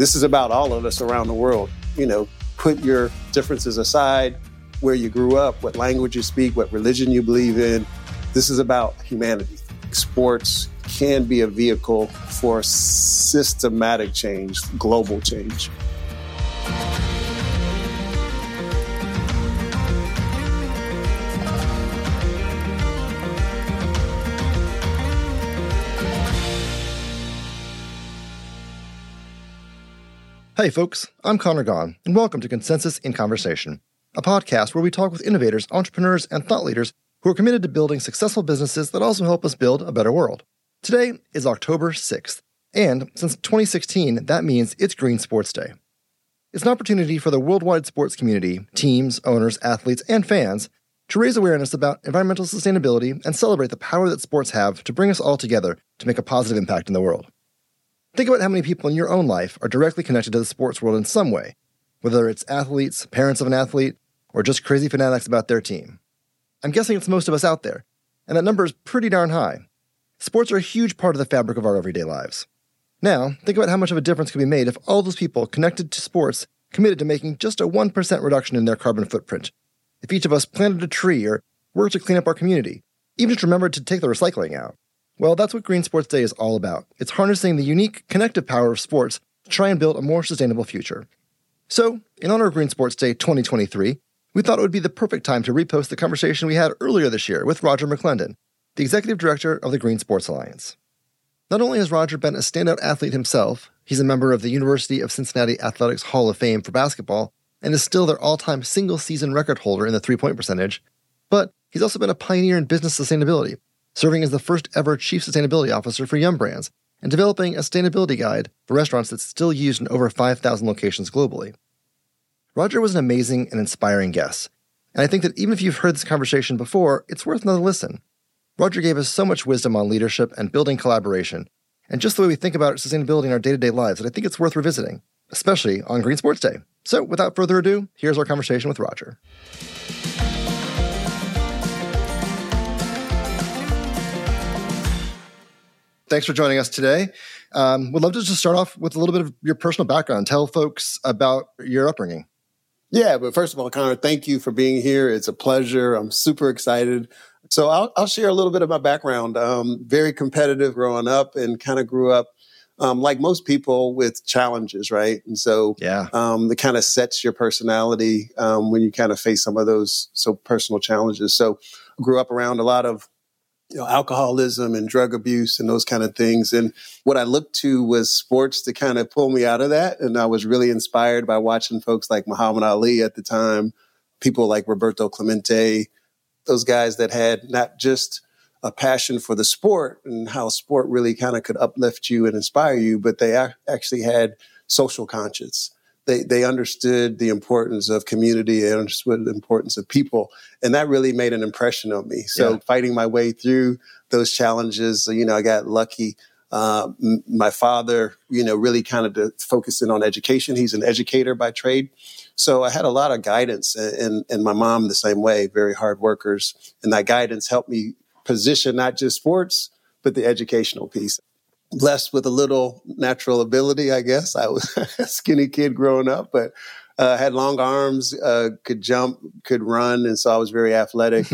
This is about all of us around the world. You know, put your differences aside, where you grew up, what language you speak, what religion you believe in. This is about humanity. Sports can be a vehicle for systematic change, global change. Hey, folks, I'm Connor Gaughan, and welcome to Consensus in Conversation, a podcast where we talk with innovators, entrepreneurs, and thought leaders who are committed to building successful businesses that also help us build a better world. Today is October 6th, and since 2016, that means it's Green Sports Day. It's an opportunity for the worldwide sports community, teams, owners, athletes, and fans to raise awareness about environmental sustainability and celebrate the power that sports have to bring us all together to make a positive impact in the world. Think about how many people in your own life are directly connected to the sports world in some way, whether it's athletes, parents of an athlete, or just crazy fanatics about their team. I'm guessing it's most of us out there, and that number is pretty darn high. Sports are a huge part of the fabric of our everyday lives. Now, think about how much of a difference could be made if all those people connected to sports committed to making just a 1% reduction in their carbon footprint. If each of us planted a tree or worked to clean up our community, even just remembered to take the recycling out. Well, that's what Green Sports Day is all about. It's harnessing the unique connective power of sports to try and build a more sustainable future. So, in honor of Green Sports Day 2023, we thought it would be the perfect time to repost the conversation we had earlier this year with Roger McClendon, the executive director of the Green Sports Alliance. Not only has Roger been a standout athlete himself, he's a member of the University of Cincinnati Athletics Hall of Fame for basketball and is still their all time single season record holder in the three point percentage, but he's also been a pioneer in business sustainability serving as the first ever chief sustainability officer for Yum Brands, and developing a sustainability guide for restaurants that's still used in over 5,000 locations globally. Roger was an amazing and inspiring guest, and I think that even if you've heard this conversation before, it's worth another listen. Roger gave us so much wisdom on leadership and building collaboration, and just the way we think about sustainability in our day to day lives that I think it's worth revisiting, especially on Green Sports Day. So, without further ado, here's our conversation with Roger. Thanks for joining us today. Um, would love to just start off with a little bit of your personal background. Tell folks about your upbringing. Yeah, but first of all, Connor, thank you for being here. It's a pleasure. I'm super excited. So I'll, I'll share a little bit of my background. Um, very competitive growing up and kind of grew up um, like most people with challenges, right? And so yeah, um, it kind of sets your personality um, when you kind of face some of those so personal challenges. So grew up around a lot of you know, alcoholism and drug abuse and those kind of things. And what I looked to was sports to kind of pull me out of that. And I was really inspired by watching folks like Muhammad Ali at the time, people like Roberto Clemente, those guys that had not just a passion for the sport and how sport really kind of could uplift you and inspire you, but they actually had social conscience they they understood the importance of community and understood the importance of people, and that really made an impression on me. So yeah. fighting my way through those challenges, you know, I got lucky. Uh, m- my father, you know, really kind of focusing on education. He's an educator by trade. So I had a lot of guidance and, and my mom the same way, very hard workers. And that guidance helped me position not just sports, but the educational piece blessed with a little natural ability, I guess. I was a skinny kid growing up, but uh, had long arms, uh, could jump, could run, and so I was very athletic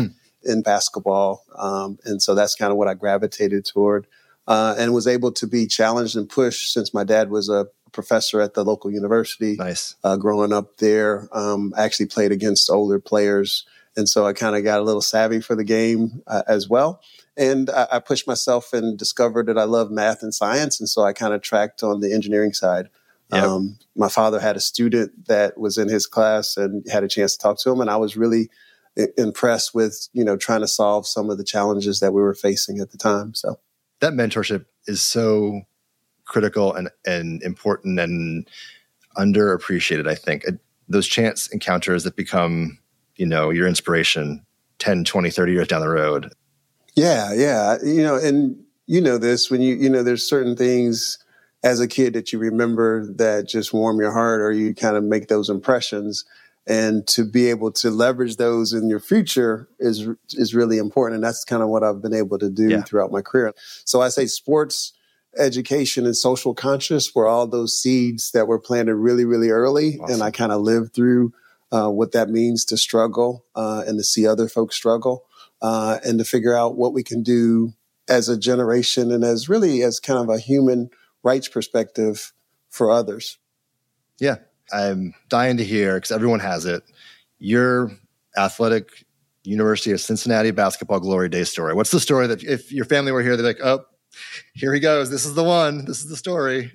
in basketball. Um, and so that's kind of what I gravitated toward, uh, and was able to be challenged and pushed since my dad was a professor at the local university. Nice. Uh, growing up there, um, I actually played against older players, and so I kind of got a little savvy for the game uh, as well and I, I, pushed myself and discovered that I love math and science, and so I kind of tracked on the engineering side. Yep. Um, my father had a student that was in his class and had a chance to talk to him, and I was really impressed with you know trying to solve some of the challenges that we were facing at the time. So that mentorship is so critical and and important and underappreciated. I think those chance encounters that become you know your inspiration 10 20 30 years down the road yeah, yeah. You know, and you know this when you you know there's certain things as a kid that you remember that just warm your heart or you kind of make those impressions and to be able to leverage those in your future is is really important and that's kind of what I've been able to do yeah. throughout my career. So I say sports education and social conscious were all those seeds that were planted really, really early. Awesome. And I kind of lived through uh, what that means to struggle uh, and to see other folks struggle uh, and to figure out what we can do as a generation and as really as kind of a human rights perspective for others. Yeah, I'm dying to hear because everyone has it. Your athletic University of Cincinnati basketball glory day story. What's the story that if your family were here, they're like, oh, here he goes. This is the one. This is the story.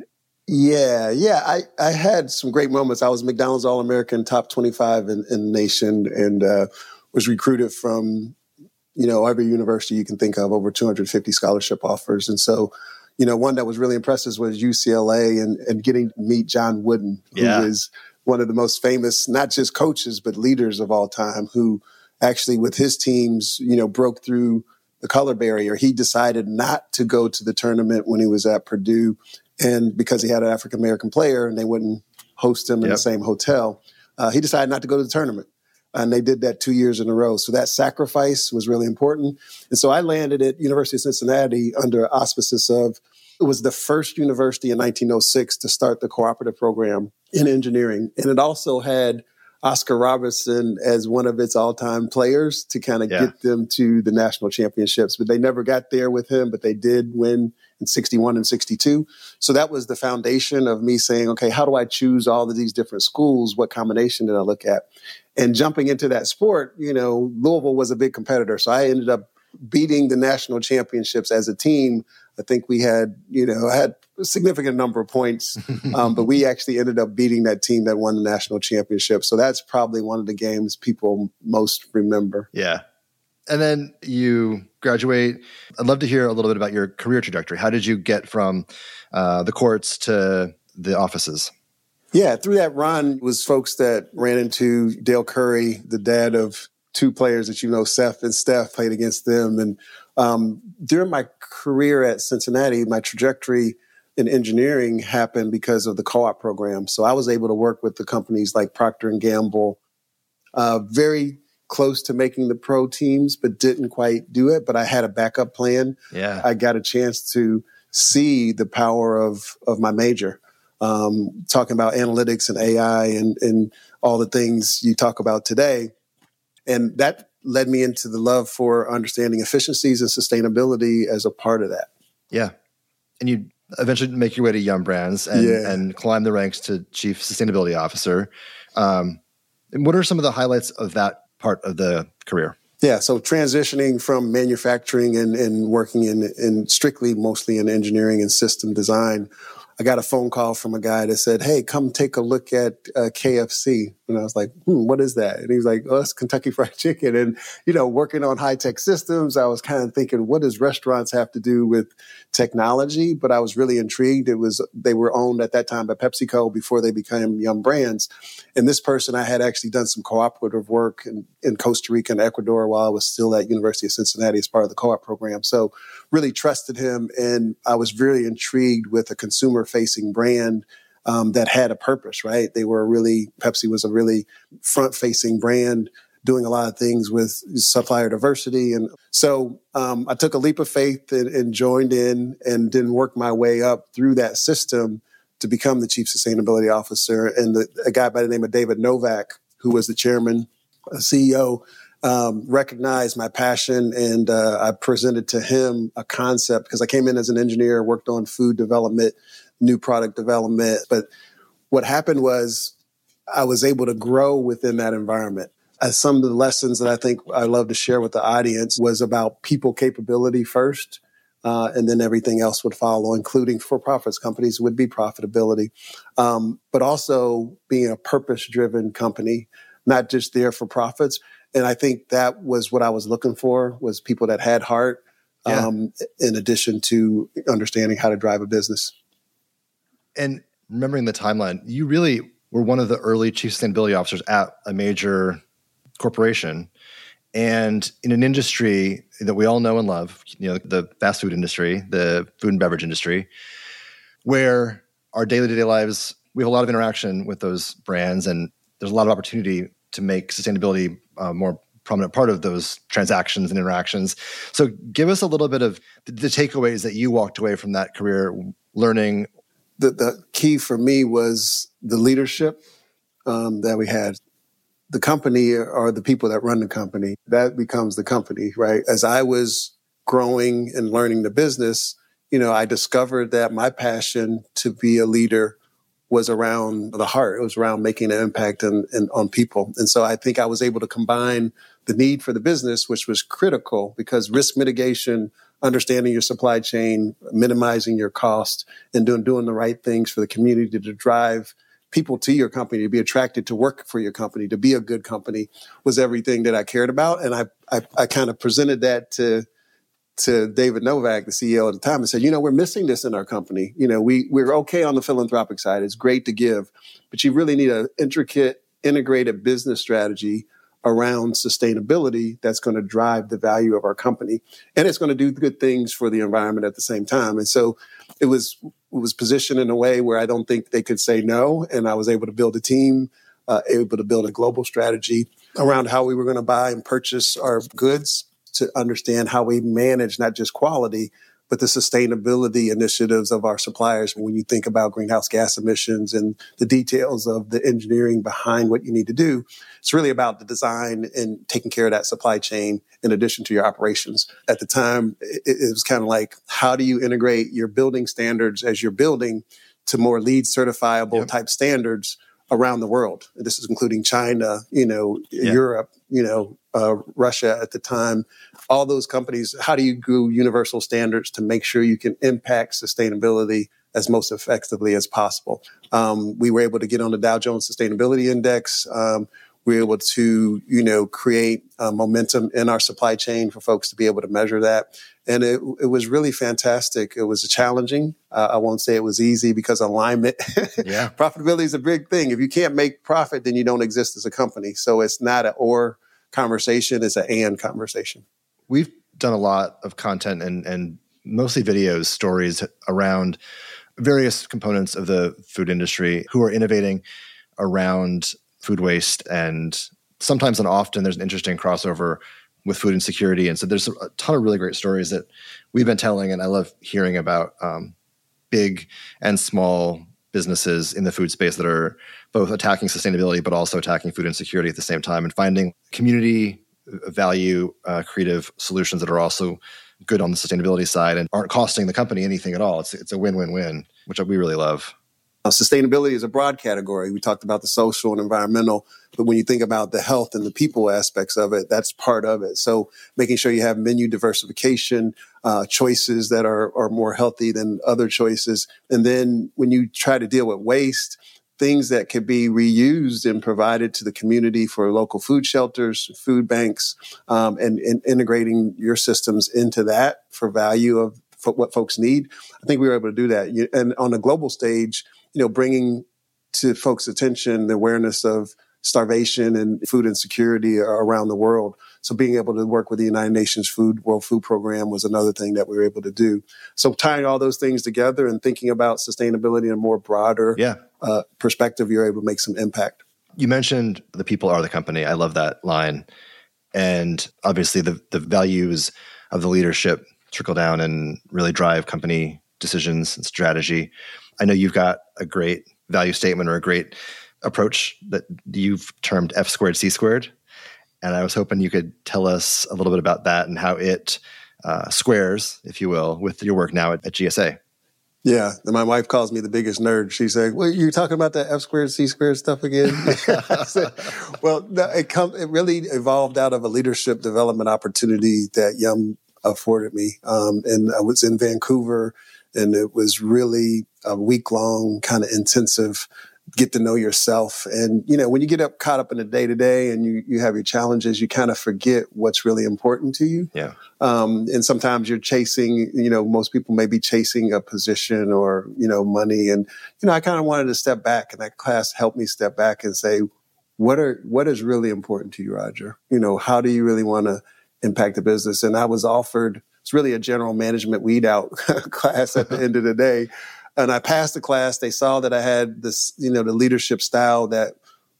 Yeah, yeah. I, I had some great moments. I was McDonald's All American, top 25 in, in the nation, and uh, was recruited from, you know, every university you can think of, over 250 scholarship offers. And so, you know, one that was really impressive was UCLA and, and getting to meet John Wooden, who yeah. is one of the most famous, not just coaches, but leaders of all time, who actually with his teams, you know, broke through the color barrier. He decided not to go to the tournament when he was at Purdue, and because he had an African American player and they wouldn't host him in yep. the same hotel, uh, he decided not to go to the tournament. And they did that two years in a row. So that sacrifice was really important. And so I landed at University of Cincinnati under auspices of it was the first university in 1906 to start the cooperative program in engineering, and it also had Oscar Robertson as one of its all time players to kind of yeah. get them to the national championships. But they never got there with him, but they did win in 61 and 62. So that was the foundation of me saying, okay, how do I choose all of these different schools? What combination did I look at? And jumping into that sport, you know, Louisville was a big competitor. So I ended up beating the national championships as a team. I think we had, you know, had a significant number of points, um, but we actually ended up beating that team that won the national championship. So that's probably one of the games people most remember. Yeah. And then you graduate. I'd love to hear a little bit about your career trajectory. How did you get from uh, the courts to the offices? Yeah, through that run was folks that ran into Dell Curry, the dad of two players that you know, Seth and Steph, played against them. And um, during my career at Cincinnati, my trajectory in engineering happened because of the co-op program. So I was able to work with the companies like Procter and Gamble, uh, very close to making the pro teams, but didn't quite do it. But I had a backup plan. Yeah, I got a chance to see the power of of my major. Um, talking about analytics and AI and and all the things you talk about today, and that led me into the love for understanding efficiencies and sustainability as a part of that. Yeah, and you eventually make your way to Yum Brands and, yeah. and climb the ranks to chief sustainability officer. Um, what are some of the highlights of that part of the career? Yeah, so transitioning from manufacturing and, and working in, in strictly mostly in engineering and system design I got a phone call from a guy that said, Hey, come take a look at uh, KFC. And I was like, hmm, what is that? And he was like, oh, it's Kentucky Fried Chicken. And, you know, working on high tech systems, I was kind of thinking, what does restaurants have to do with technology? But I was really intrigued. It was, they were owned at that time by PepsiCo before they became Yum Brands. And this person, I had actually done some cooperative work in, in Costa Rica and Ecuador while I was still at University of Cincinnati as part of the co-op program. So really trusted him. And I was really intrigued with a consumer facing brand um, that had a purpose, right? They were really, Pepsi was a really front facing brand doing a lot of things with supplier diversity. And so um, I took a leap of faith and, and, joined in and then worked my way up through that system to become the chief sustainability officer. And the, a guy by the name of David Novak, who was the chairman, CEO, um, recognized my passion and uh, I presented to him a concept because I came in as an engineer, worked on food development, new product development. But what happened was I was able to grow within that environment. As some of the lessons that I think I love to share with the audience was about people capability first, uh, and then everything else would follow, including for profits companies would be profitability, um, but also being a purpose driven company, not just there for profits. And I think that was what I was looking for was people that had heart, yeah. um, in addition to understanding how to drive a business. And remembering the timeline, you really were one of the early chief sustainability officers at a major corporation and in an industry that we all know and love, you know, the fast food industry, the food and beverage industry, where our daily to day lives, we have a lot of interaction with those brands and there's a lot of opportunity to make sustainability uh, more prominent part of those transactions and interactions. So, give us a little bit of the takeaways that you walked away from that career learning. The, the key for me was the leadership um, that we had. The company or the people that run the company. That becomes the company, right? As I was growing and learning the business, you know, I discovered that my passion to be a leader was around the heart. It was around making an impact in, on people. And so I think I was able to combine the need for the business, which was critical because risk mitigation, understanding your supply chain, minimizing your cost, and doing, doing the right things for the community to drive people to your company, to be attracted to work for your company, to be a good company was everything that I cared about. And I, I, I kind of presented that to to David Novak, the CEO at the time, and said, you know, we're missing this in our company. You know, we we're okay on the philanthropic side. It's great to give, but you really need an intricate, integrated business strategy around sustainability that's going to drive the value of our company and it's going to do good things for the environment at the same time and so it was it was positioned in a way where i don't think they could say no and i was able to build a team uh, able to build a global strategy around how we were going to buy and purchase our goods to understand how we manage not just quality, but the sustainability initiatives of our suppliers. When you think about greenhouse gas emissions and the details of the engineering behind what you need to do, it's really about the design and taking care of that supply chain in addition to your operations. At the time, it, it was kind of like, how do you integrate your building standards as you're building to more LEED certifiable yep. type standards around the world. This is including China, you know, yeah. Europe, you know, uh, Russia at the time. All those companies. How do you do universal standards to make sure you can impact sustainability as most effectively as possible? Um, we were able to get on the Dow Jones Sustainability Index. Um, were able to, you know, create uh, momentum in our supply chain for folks to be able to measure that. And it, it was really fantastic. It was challenging. Uh, I won't say it was easy because alignment, yeah. profitability is a big thing. If you can't make profit, then you don't exist as a company. So it's not an or conversation, it's an and conversation. We've done a lot of content and, and mostly videos, stories around various components of the food industry who are innovating around food waste and sometimes and often there's an interesting crossover with food insecurity. And so there's a ton of really great stories that we've been telling and i love hearing about um, big and small businesses in the food space that are both attacking sustainability but also attacking food insecurity at the same time and finding community uh, value uh, creative solutions that are also good on the sustainability side and aren't costing the company anything at all. It's, it's a win-win-win which we really love uh, sustainability is a broad category. We talked about the social and environmental, but when you think about the health and the people aspects of it, that's part of it. So making sure you have menu diversification, uh, choices that are, are more healthy than other choices. And then when you try to deal with waste, things that could be reused and provided to the community for local food shelters, food banks, um, and, and integrating your systems into that for value of for what folks need. I think we were able to do that. And on a global stage, you know, bringing to folks' attention the awareness of starvation and food insecurity around the world. So being able to work with the United Nations Food World Food Program was another thing that we were able to do. So tying all those things together and thinking about sustainability in a more broader yeah. uh, perspective, you're able to make some impact. You mentioned the people are the company. I love that line. And obviously the the values of the leadership trickle down and really drive company decisions and strategy. I know you've got a great value statement or a great approach that you've termed F squared C squared. And I was hoping you could tell us a little bit about that and how it uh, squares, if you will, with your work now at, at GSA. Yeah, my wife calls me the biggest nerd. She's like, "Well, you're talking about that F squared, C squared stuff again." said, well, it come it really evolved out of a leadership development opportunity that Yum afforded me, um, and I was in Vancouver and it was really a week long kind of intensive get to know yourself. And, you know, when you get up caught up in the day to day and you, you have your challenges, you kind of forget what's really important to you. Yeah. Um, and sometimes you're chasing, you know, most people may be chasing a position or, you know, money. And, you know, I kind of wanted to step back and that class helped me step back and say, what are, what is really important to you, Roger? You know, how do you really want to impact the business? And I was offered it's really a general management weed out class at the end of the day. And I passed the class. They saw that I had this, you know, the leadership style that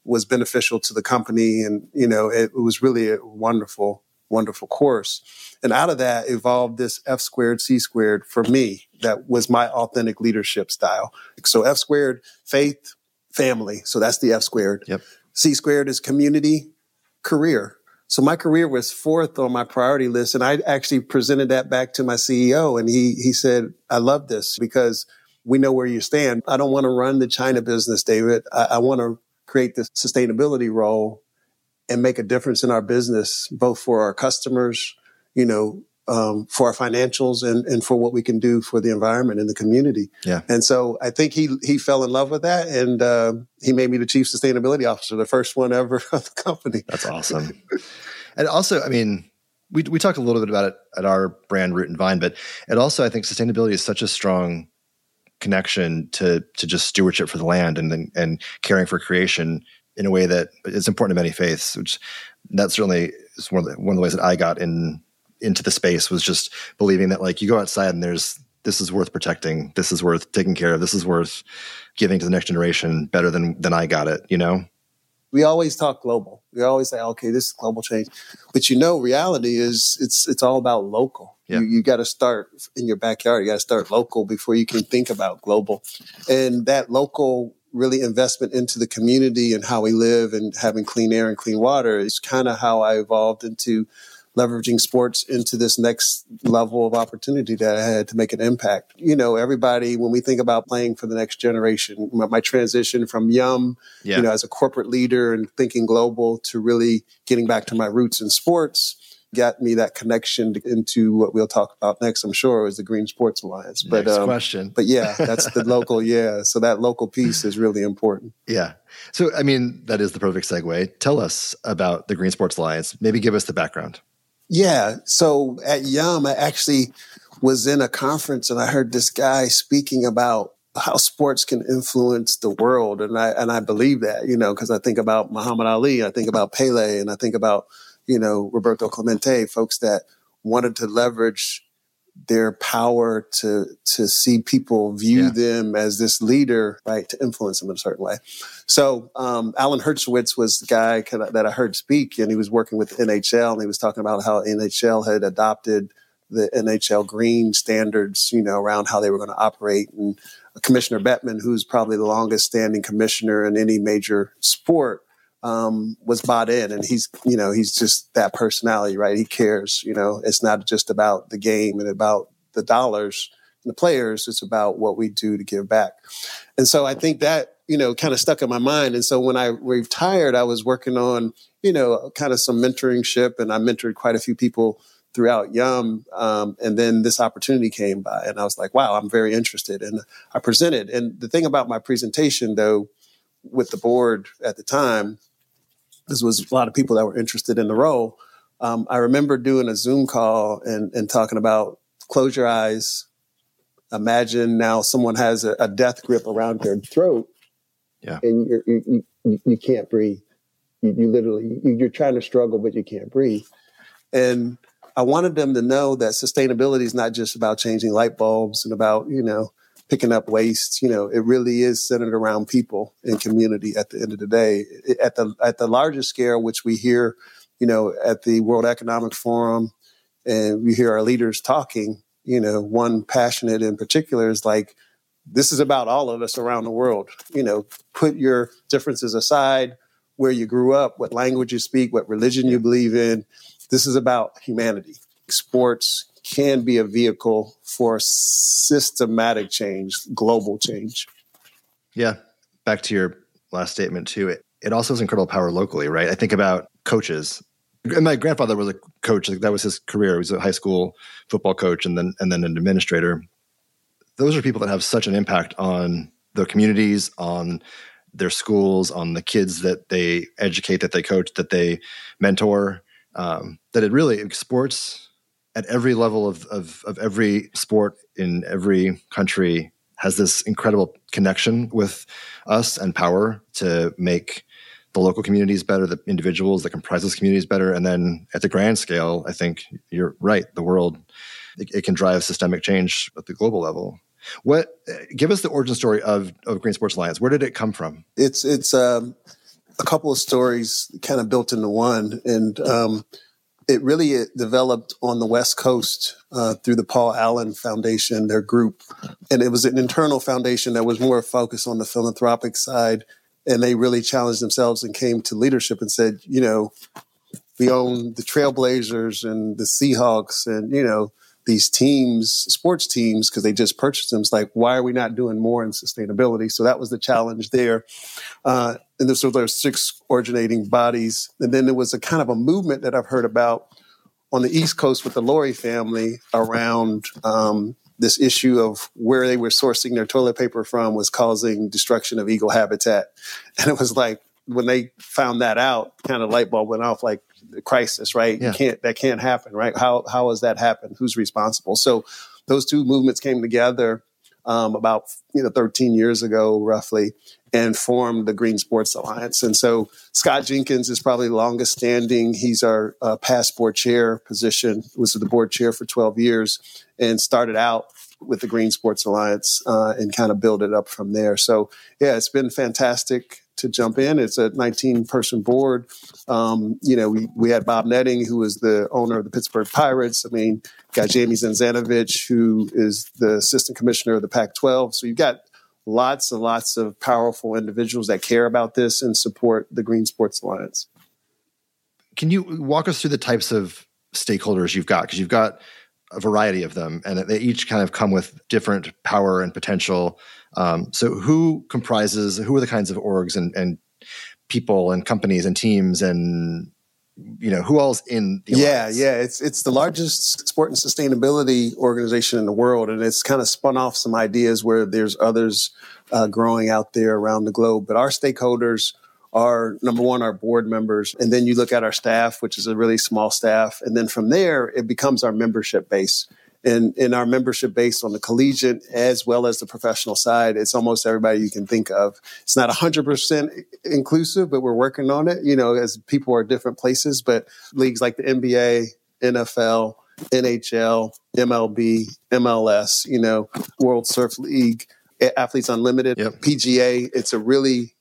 was beneficial to the company. And, you know, it, it was really a wonderful, wonderful course. And out of that evolved this F squared, C squared for me. That was my authentic leadership style. So F squared, faith, family. So that's the F squared. Yep. C squared is community, career. So my career was fourth on my priority list. And I actually presented that back to my CEO and he, he said, I love this because we know where you stand. I don't want to run the China business, David. I, I want to create this sustainability role and make a difference in our business, both for our customers, you know, um, for our financials and, and for what we can do for the environment and the community. Yeah. And so I think he he fell in love with that, and uh, he made me the chief sustainability officer, the first one ever of the company. That's awesome. and also, I mean, we we talked a little bit about it at our brand Root and Vine, but it also I think sustainability is such a strong connection to to just stewardship for the land and and caring for creation in a way that is important to many faiths. Which that certainly is one of the, one of the ways that I got in into the space was just believing that like you go outside and there's this is worth protecting, this is worth taking care of, this is worth giving to the next generation better than than I got it, you know? We always talk global. We always say, okay, this is global change. But you know, reality is it's it's all about local. Yeah. You, you got to start in your backyard. You got to start local before you can think about global. And that local really investment into the community and how we live and having clean air and clean water is kind of how I evolved into leveraging sports into this next level of opportunity that I had to make an impact. You know, everybody, when we think about playing for the next generation, my, my transition from Yum, Yeah. you know, as a corporate leader and thinking global to really getting back to my roots in sports got me that connection to- into what we'll talk about next, I'm sure, is the Green Sports Alliance. But, Next um, question. but yeah, that's the local. Yeah. So that local piece is really important. Yeah. So, I mean, that is the perfect segue. Tell us about the Green Sports Alliance. Maybe give us the background. Yeah. So at Yum, I actually was in a conference and I heard this guy speaking about how sports can influence the world. And I, and I believe that, you know, cause I think about Muhammad Ali, I think about Pele and I think about, you know, Roberto Clemente, folks that wanted to leverage their power to, to see people view Yeah. them as this leader, right? To influence them in a certain way. So um, Allen Hershkowitz was the guy that I heard speak, and he was working with NHL, and he was talking about how NHL had adopted the NHL green standards, you know, around how they were going to operate. And Commissioner Bettman, who's probably the longest standing commissioner in any major sport, um, was bought in, and he's, you know, he's just that personality, right? He cares. You know, it's not just about the game and about the dollars and the players. It's about what we do to give back. And so I think that, you know, kind of stuck in my mind. And so when I retired, I was working on, you know, kind of some mentoringship and I mentored quite a few people throughout Yum. Um, and then this opportunity came by and I was like, wow, I'm very interested. And I presented. And the thing about my presentation though, with the board at the time, this was a lot of people that were interested in the role. Um, I remember doing a Zoom call and, and talking about close your eyes. Imagine now someone has a, a death grip around their throat, Yeah. and you're, you, you you can't breathe. You, you literally you, you're trying to struggle, but you can't breathe. And I wanted them to know that sustainability is not just about changing light bulbs and about you know picking up waste. You know, it really is centered around people and community. At the end of the day, at the at the larger scale, which we hear, you know, at the World Economic Forum, and we hear our leaders talking. You know, one passionate in particular is like, this is about all of us around the world. You know, put your differences aside, where you grew up, what language you speak, what religion you believe in. This is about humanity. Sports can be a vehicle for systematic change, global change. Yeah. Back to your last statement, too. It, it also has incredible power locally, right? I think about coaches. And my grandfather was a coach. Like that was his career. He was a high school football coach and then and then an administrator. Those are people that have such an impact on their communities, on their schools, on the kids that they educate, that they coach, that they mentor. Um, that it really sports at every level of, of of every sport in every country has this incredible connection with us and power to make the local communities better, the individuals that comprise those communities better, and then at the grand scale, I think you're right. The world it, it can drive systemic change at the global level. What? Give us the origin story of of Green Sports Alliance. Where did it come from? It's it's um, a couple of stories kind of built into one. And um, it really it developed on the West Coast uh, through the Paul Allen Foundation, their group. And it was an internal foundation that was more focused on the philanthropic side. And they really challenged themselves and came to leadership and said, you know, we own the Trailblazers and the Seahawks and, you know, these teams, sports teams, because they just purchased them. It's like, why are we not doing more in sustainability? So that was the challenge there. Uh, and so there's six originating bodies. And then there was a kind of a movement that I've heard about on the East Coast with the Lurie family around um, this issue of where they were sourcing their toilet paper from was causing destruction of eagle habitat. And it was like when they found that out, kind of light bulb went off like the crisis, right? Yeah. You can't that can't happen, right? How how has that happened? Who's responsible? So those two movements came together um, about you know 13 years ago, roughly, and formed the Green Sports Alliance. And so Scott Jenkins is probably longest standing. He's our uh, past board chair position, was the board chair for 12 years, and started out with the Green Sports Alliance uh, and kind of build it up from there. So yeah, it's been fantastic to jump in. It's a 19 person board. Um, you know, we, we had Bob Nutting, who is the owner of the Pittsburgh Pirates. I mean, got Jamie Zaninovich, who is the assistant commissioner of the Pac 12. So you've got lots and lots of powerful individuals that care about this and support the Green Sports Alliance. Can you walk us through the types of stakeholders you've got? Because you've got a variety of them, and they each kind of come with different power and potential. Um, so, who comprises? Who are the kinds of orgs and, and people and companies and teams and you know who all's in the yeah yeah it's it's the largest sport and sustainability organization in the world and it's kind of spun off some ideas where there's others uh, growing out there around the globe. But our stakeholders are number one our board members and then you look at our staff which is a really small staff and then from there it becomes our membership base in in our membership base on the collegiate as well as the professional side it's almost everybody you can think of it's not 100% inclusive but we're working on it you know as people are different places but leagues like the nba nfl nhl mlb mls you know world surf league athletes unlimited yep. pga it's a really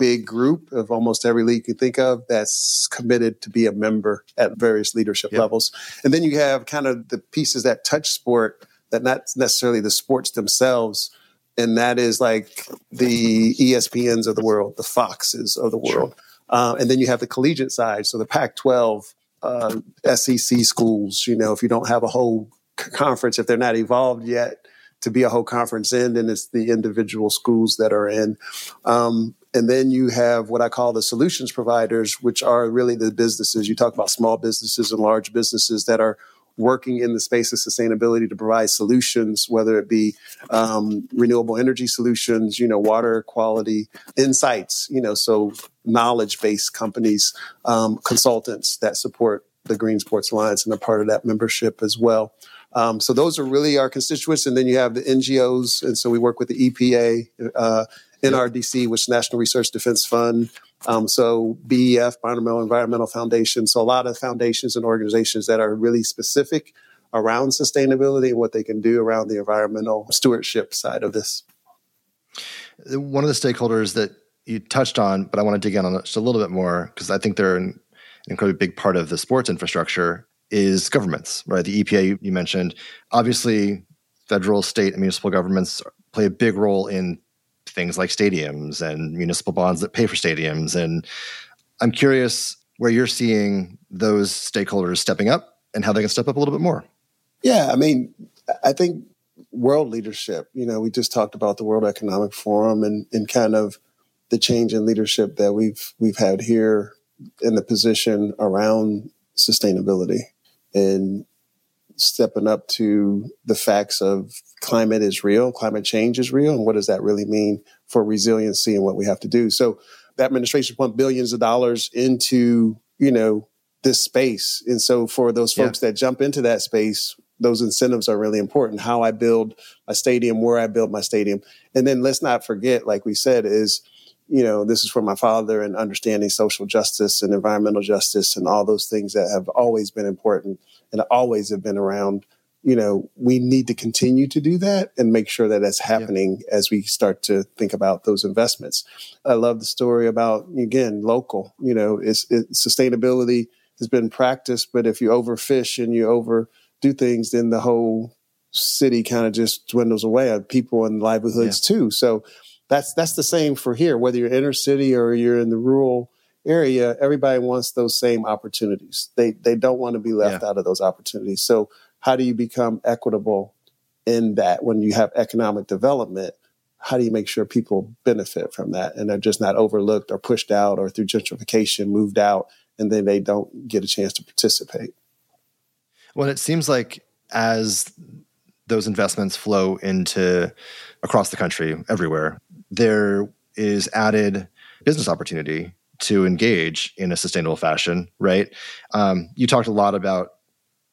big group of almost every league you think of that's committed to be a member at various leadership yep. levels. And then you have kind of the pieces that touch sport that not necessarily the sports themselves. And that is like the ESPNs of the world, the Foxes of the world. Sure. Uh, and then you have the collegiate side. So the Pac 12, uh, SEC schools, you know, if you don't have a whole conference, if they're not evolved yet, to be a whole conference in, then it's the individual schools that are in. Um, and then you have what I call the solutions providers, which are really the businesses. You talk about small businesses and large businesses that are working in the space of sustainability to provide solutions, whether it be um, renewable energy solutions, you know, water quality insights, you know, so knowledge based companies, um, consultants that support the Green Sports Alliance and are part of that membership as well. Um, so those are really our constituents. And then you have the NGOs. And so we work with the EPA, uh, NRDC, which is National Research Defense Fund. Um, so BEF, Environmental Environmental Foundation. So a lot of foundations and organizations that are really specific around sustainability and what they can do around the environmental stewardship side of this. One of the stakeholders that you touched on, but I want to dig in on just a little bit more because I think they're an incredibly big part of the sports infrastructure is governments, right? The EPA you mentioned, obviously, federal, state, and municipal governments play a big role in things like stadiums and municipal bonds that pay for stadiums. And I'm curious where you're seeing those stakeholders stepping up and how they can step up a little bit more. Yeah, I mean, I think world leadership, you know, we just talked about the World Economic Forum and, and kind of the change in leadership that we've we've had here in the position around sustainability and stepping up to the facts of climate is real, climate change is real, and what does that really mean for resiliency and what we have to do. So the administration pumped billions of dollars into, you know, this space. And so for those folks yeah. that jump into that space, those incentives are really important. How I build a stadium, where I build my stadium. And then let's not forget, like we said, is you know, this is for my father and understanding social justice and environmental justice and all those things that have always been important and always have been around you know, we need to continue to do that and make sure that that's happening yeah. as we start to think about those investments. I love the story about, again, local, you know, it's, sustainability has been practiced, but if you overfish and you overdo things, then the whole city kind of just dwindles away on people and livelihoods yeah. too. So that's, that's the same for here, whether you're inner city or you're in the rural area, everybody wants those same opportunities. They, they don't want to be left yeah. out of those opportunities. So how do you become equitable in that when you have economic development? How do you make sure people benefit from that and they're just not overlooked or pushed out or through gentrification moved out and then they don't get a chance to participate? Well, it seems like as those investments flow into across the country, everywhere, there is added business opportunity to engage in a sustainable fashion, right? Um, you talked a lot about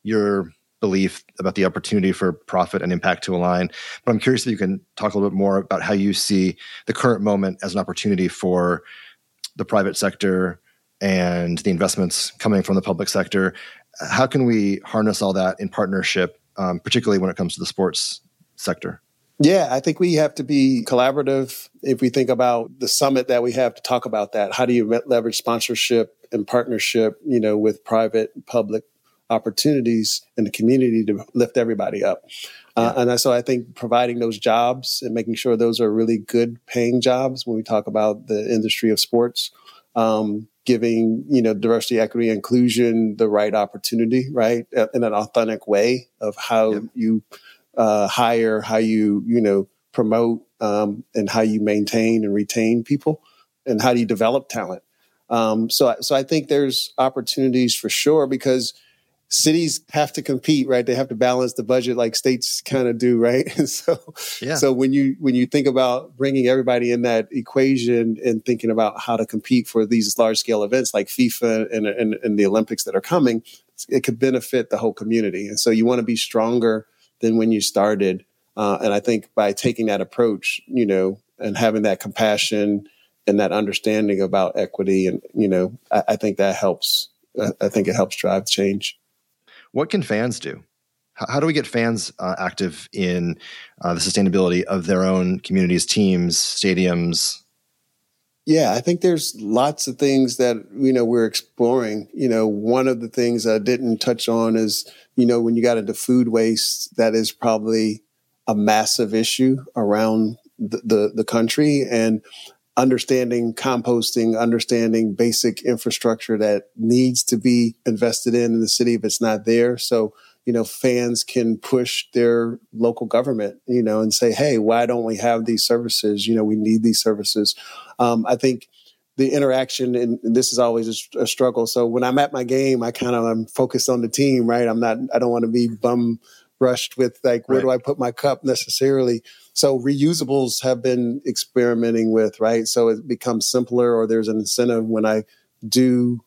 your belief about the opportunity for profit and impact to align. But I'm curious if you can talk a little bit more about how you see the current moment as an opportunity for the private sector and the investments coming from the public sector. How can we harness all that in partnership, um, particularly when it comes to the sports sector? Yeah, I think we have to be collaborative. If we think about the summit that we have to talk about that, how do you leverage sponsorship and partnership, you know, with private, public opportunities in the community to lift everybody up. Uh, and so I think providing those jobs and making sure those are really good paying jobs when we talk about the industry of sports, um, giving you know diversity, equity, inclusion the right opportunity, right, uh, in an authentic way of how yep. you uh, hire, how you you know promote, um, and how you maintain and retain people, and how do you develop talent. Um, so, so I think there's opportunities for sure because cities have to compete, right? They have to balance the budget like states kind of do, right? so, yeah. so when you when you think about bringing everybody in that equation and thinking about how to compete for these large scale events like FIFA and, and, and the Olympics that are coming, it could benefit the whole community. And so you want to be stronger than when you started. Uh, and I think by taking that approach, you know, and having that compassion and that understanding about equity, and you know, I, I think that helps. I think it helps drive change. What can fans do? How, do we get fans uh, active in uh, the sustainability of their own communities, teams, stadiums? Yeah, I think there's lots of things that you know we're exploring. You know, one of the things I didn't touch on is you know when you got into food waste, that is probably a massive issue around the, the, the country. And understanding composting, understanding basic infrastructure that needs to be invested in in the city if it's not there. So, you know, fans can push their local government, you know, and say, hey, why don't we have these services? You know, we need these services. Um, I think the interaction and this is always a, a, struggle. So when I'm at my game, I kind of I'm focused on the team, right? I'm not, I don't want to be bum rushed with like, where right. do I put my cup necessarily? So reusables have been experimenting with, right? So it becomes simpler or there's an incentive when I do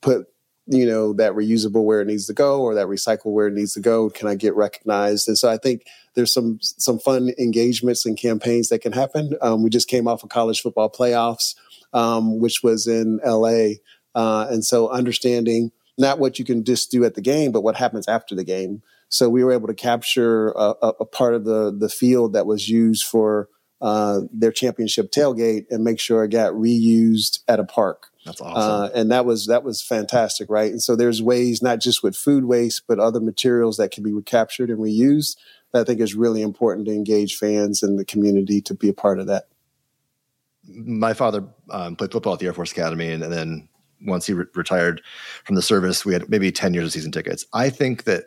put, you know, that reusable where it needs to go or that recycle where it needs to go. Can I get recognized? And so I think there's some, some fun engagements and campaigns that can happen. Um, we just came off of college football playoffs, um, which was in LA. Uh, and so understanding not what you can just do at the game, but what happens after the game. So we were able to capture a, a part of the the field that was used for uh, their championship tailgate and make sure it got reused at a park. That's awesome. Uh, and that was that was fantastic, right? And so there's ways not just with food waste, but other materials that can be recaptured and reused. That I think is really important to engage fans and the community to be a part of that. My father um, played football at the Air Force Academy, and, and then once he re- retired from the service, we had maybe 10 years of season tickets. I think that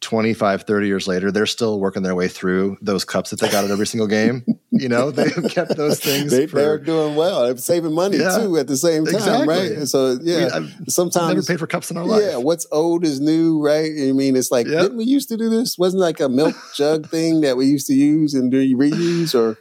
25 30 years later they're still working their way through those cups that they got at every single game. You know they've kept those things they, are doing well. They're saving money yeah, too at the same time exactly. right so yeah I mean, sometimes never paid for cups in our life. Yeah what's old is new right? I mean it's like yep. didn't we used to do this? Wasn't like a milk jug thing that we used to use and do reuse or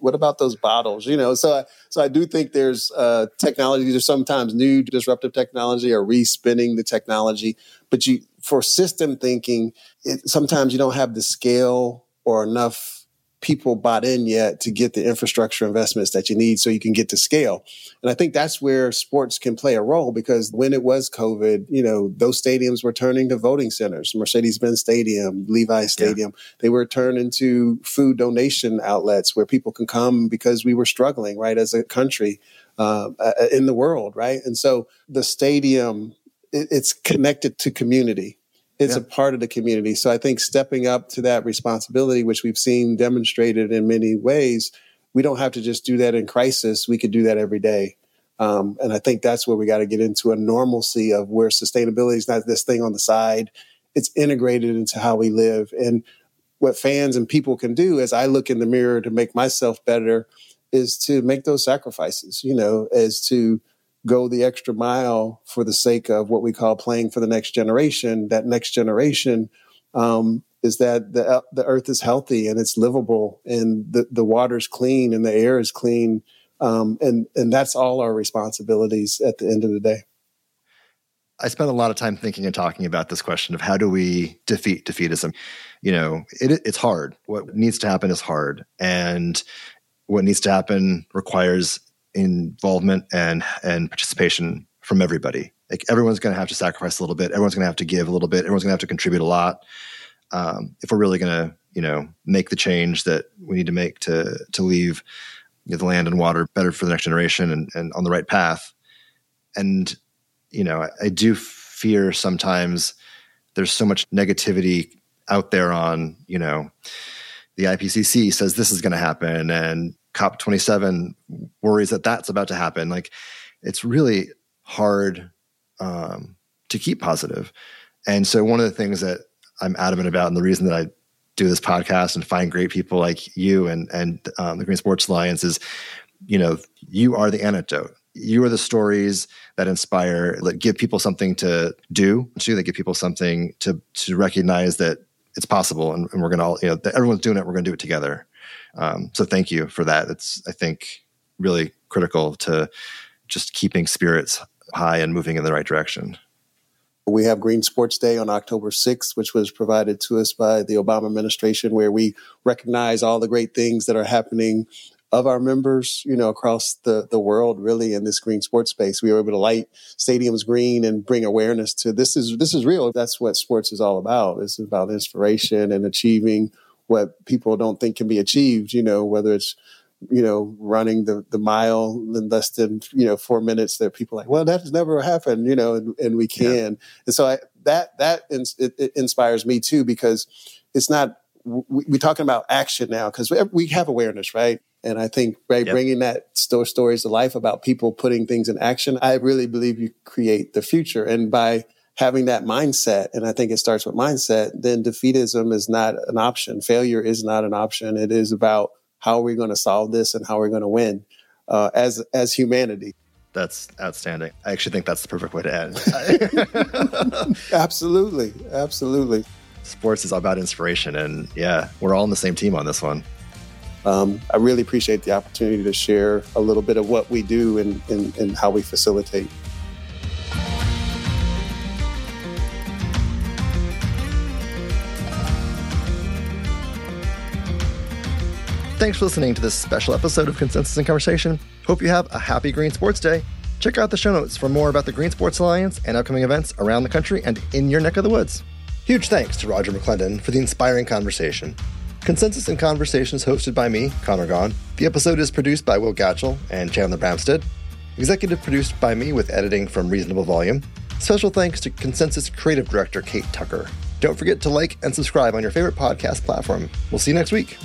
what about those bottles you know? So I, so i do think there's uh technology. There's sometimes new disruptive technology or respinning the technology but you for system thinking, it, sometimes you don't have the scale or enough people bought in yet to get the infrastructure investments that you need so you can get to scale. And I think that's where sports can play a role because when it was COVID, you know, those stadiums were turning to voting centers, Mercedes-Benz Stadium, Levi Stadium. Yeah. They were turned into food donation outlets where people can come because we were struggling, right, as a country uh, in the world, right? And so the stadium, it, it's connected to community it's yeah. a part of the community. So I think stepping up to that responsibility, which we've seen demonstrated in many ways, we don't have to just do that in crisis. We could do that every day. Um, and I think that's where we got to get into a normalcy of where sustainability is not this thing on the side. It's integrated into how we live. And what fans and people can do as I look in the mirror to make myself better is to make those sacrifices, you know, as to go the extra mile for the sake of what we call playing for the next generation. That next generation um, is that the uh, the earth is healthy and it's livable, and the the water's clean and the air is clean, um, and and that's all our responsibilities at the end of the day. I spent a lot of time thinking and talking about this question of how do we defeat defeatism. You know, it, it's hard. What needs to happen is hard, and what needs to happen requires involvement and and participation from everybody. Like everyone's going to have to sacrifice a little bit. Everyone's going to have to give a little bit. Everyone's going to have to contribute a lot. Um, if we're really going to, you know, make the change that we need to make to to leave you know, the land and water better for the next generation and, and on the right path. And you know, I, I do fear sometimes there's so much negativity out there on, you know, the IPCC says this is going to happen and COP27 worries that that's about to happen. Like it's really hard um, to keep positive. And so one of the things that I'm adamant about, and the reason that I do this podcast and find great people like you and and um, the Green Sports Alliance is, you know, you are the antidote. You are the stories that inspire, that give people something to do, to that give people something to to recognize that it's possible, and, and we're gonna all, you know, everyone's doing it. We're gonna do it together. Um, so thank you for that. It's I think really critical to just keeping spirits high and moving in the right direction. We have Green Sports Day on October 6th, which was provided to us by the Obama administration, where we recognize all the great things that are happening of our members, you know, across the, the world, really in this green sports space. We were able to light stadiums green and bring awareness to this is, this is real. That's what sports is all about. It's about inspiration and achieving what people don't think can be achieved, you know, whether it's, you know, running the, the mile in less than, you know, four minutes that people are like, well, that has never happened, you know, and, and we can. Yeah. And so I, that, that ins- it, it inspires me too, because it's not, we, we're talking about action now because we, we have awareness, right? And I think by yep. bringing that store stories to life about people putting things in action, I really believe you create the future. And by having that mindset, and I think it starts with mindset, then defeatism is not an option. Failure is not an option. It is about how are we going to solve this and how are we going to win uh, as as humanity. That's outstanding. I actually think that's the perfect way to end. absolutely, absolutely. Sports is all about inspiration, and yeah, we're all on the same team on this one. Um, I really appreciate the opportunity to share a little bit of what we do and, and, and how we facilitate. Thanks for listening to this special episode of Consensus and Conversation. Hope you have a happy Green Sports Day. Check out the show notes for more about the Green Sports Alliance and upcoming events around the country and in your neck of the woods. Huge thanks to Roger McClendon for the inspiring conversation. Consensus and Conversation is hosted by me, Connor Gaughan. The episode is produced by Will Gatchell and Chandler Bramstead. Executive produced by me with editing from Reasonable Volume. Special thanks to Consensus Creative Director Kate Tucker. Don't forget to like and subscribe on your favorite podcast platform. We'll see you next week.